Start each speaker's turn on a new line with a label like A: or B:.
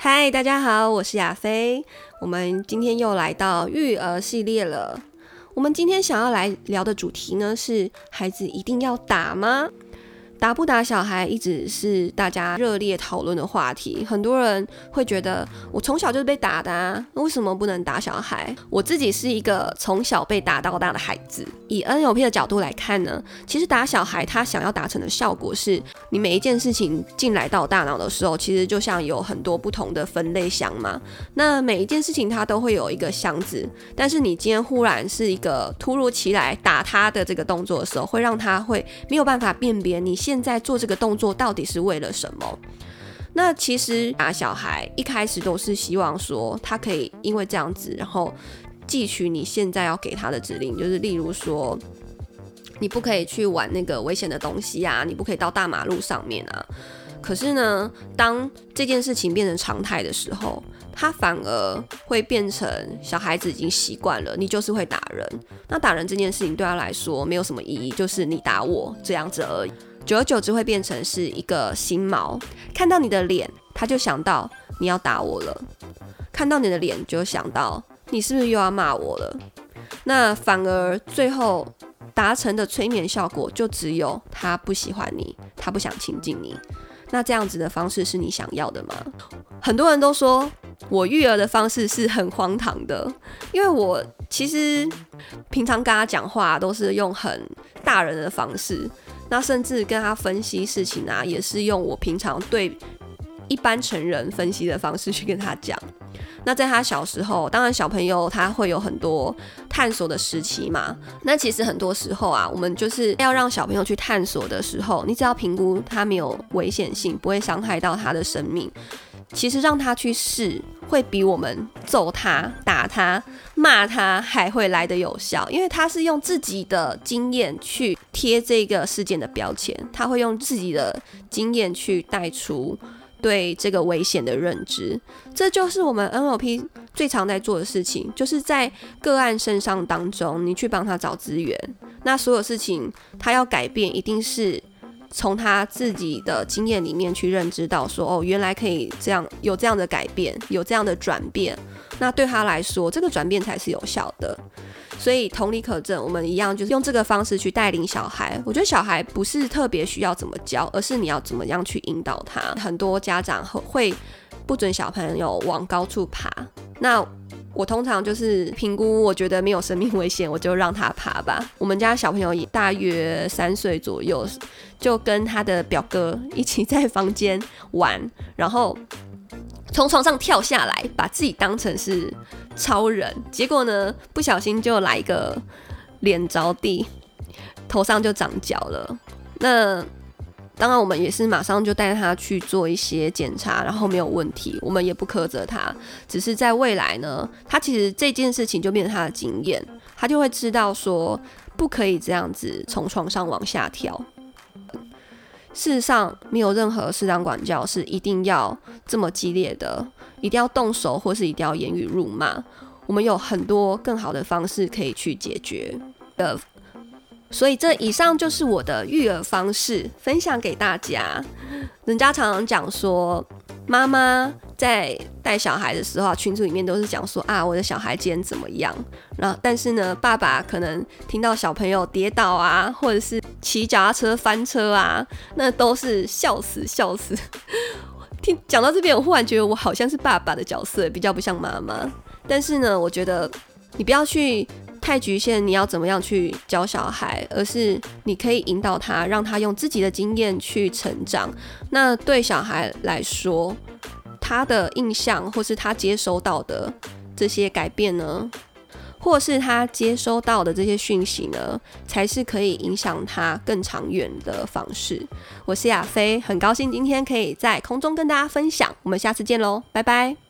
A: 嗨，大家好，我是亚菲。我们今天又来到育儿系列了。我们今天想要来聊的主题呢，是孩子一定要打吗？打不打小孩一直是大家热烈讨论的话题，很多人会觉得我从小就是被打的啊，为什么不能打小孩？我自己是一个从小被打到大的孩子，以 NLP 的角度来看呢，其实打小孩他想要达成的效果是，你每一件事情进来到大脑的时候，其实就像有很多不同的分类箱嘛，那每一件事情它都会有一个箱子，但是你今天忽然是一个突如其来打他的这个动作的时候，会让他会没有办法辨别你。现在做这个动作到底是为了什么？那其实打小孩一开始都是希望说他可以因为这样子，然后记取你现在要给他的指令，就是例如说你不可以去玩那个危险的东西啊，你不可以到大马路上面啊。可是呢，当这件事情变成常态的时候，他反而会变成小孩子已经习惯了，你就是会打人。那打人这件事情对他来说没有什么意义，就是你打我这样子而已。久而久之会变成是一个心锚，看到你的脸，他就想到你要打我了；看到你的脸，就想到你是不是又要骂我了。那反而最后达成的催眠效果，就只有他不喜欢你，他不想亲近你。那这样子的方式是你想要的吗？很多人都说我育儿的方式是很荒唐的，因为我其实平常跟他讲话都是用很大人的方式。那甚至跟他分析事情啊，也是用我平常对一般成人分析的方式去跟他讲。那在他小时候，当然小朋友他会有很多探索的时期嘛。那其实很多时候啊，我们就是要让小朋友去探索的时候，你只要评估他没有危险性，不会伤害到他的生命。其实让他去试，会比我们揍他、打他、骂他还会来的有效，因为他是用自己的经验去贴这个事件的标签，他会用自己的经验去带出对这个危险的认知。这就是我们 NLP 最常在做的事情，就是在个案身上当中，你去帮他找资源。那所有事情他要改变，一定是。从他自己的经验里面去认知到，说哦，原来可以这样有这样的改变，有这样的转变，那对他来说，这个转变才是有效的。所以同理可证，我们一样就是用这个方式去带领小孩。我觉得小孩不是特别需要怎么教，而是你要怎么样去引导他。很多家长会不准小朋友往高处爬，那。我通常就是评估，我觉得没有生命危险，我就让他爬吧。我们家小朋友也大约三岁左右，就跟他的表哥一起在房间玩，然后从床上跳下来，把自己当成是超人，结果呢，不小心就来一个脸着地，头上就长角了。那当然，我们也是马上就带他去做一些检查，然后没有问题，我们也不苛责他。只是在未来呢，他其实这件事情就变成他的经验，他就会知道说不可以这样子从床上往下跳。事实上，没有任何适当管教是一定要这么激烈的，一定要动手或是一定要言语辱骂。我们有很多更好的方式可以去解决的。所以这以上就是我的育儿方式，分享给大家。人家常常讲说，妈妈在带小孩的时候，群组里面都是讲说啊，我的小孩今天怎么样？然后，但是呢，爸爸可能听到小朋友跌倒啊，或者是骑脚踏车翻车啊，那都是笑死笑死。听讲到这边，我忽然觉得我好像是爸爸的角色，比较不像妈妈。但是呢，我觉得你不要去。太局限，你要怎么样去教小孩？而是你可以引导他，让他用自己的经验去成长。那对小孩来说，他的印象或是他接收到的这些改变呢，或是他接收到的这些讯息呢，才是可以影响他更长远的方式。我是亚飞，很高兴今天可以在空中跟大家分享。我们下次见喽，拜拜。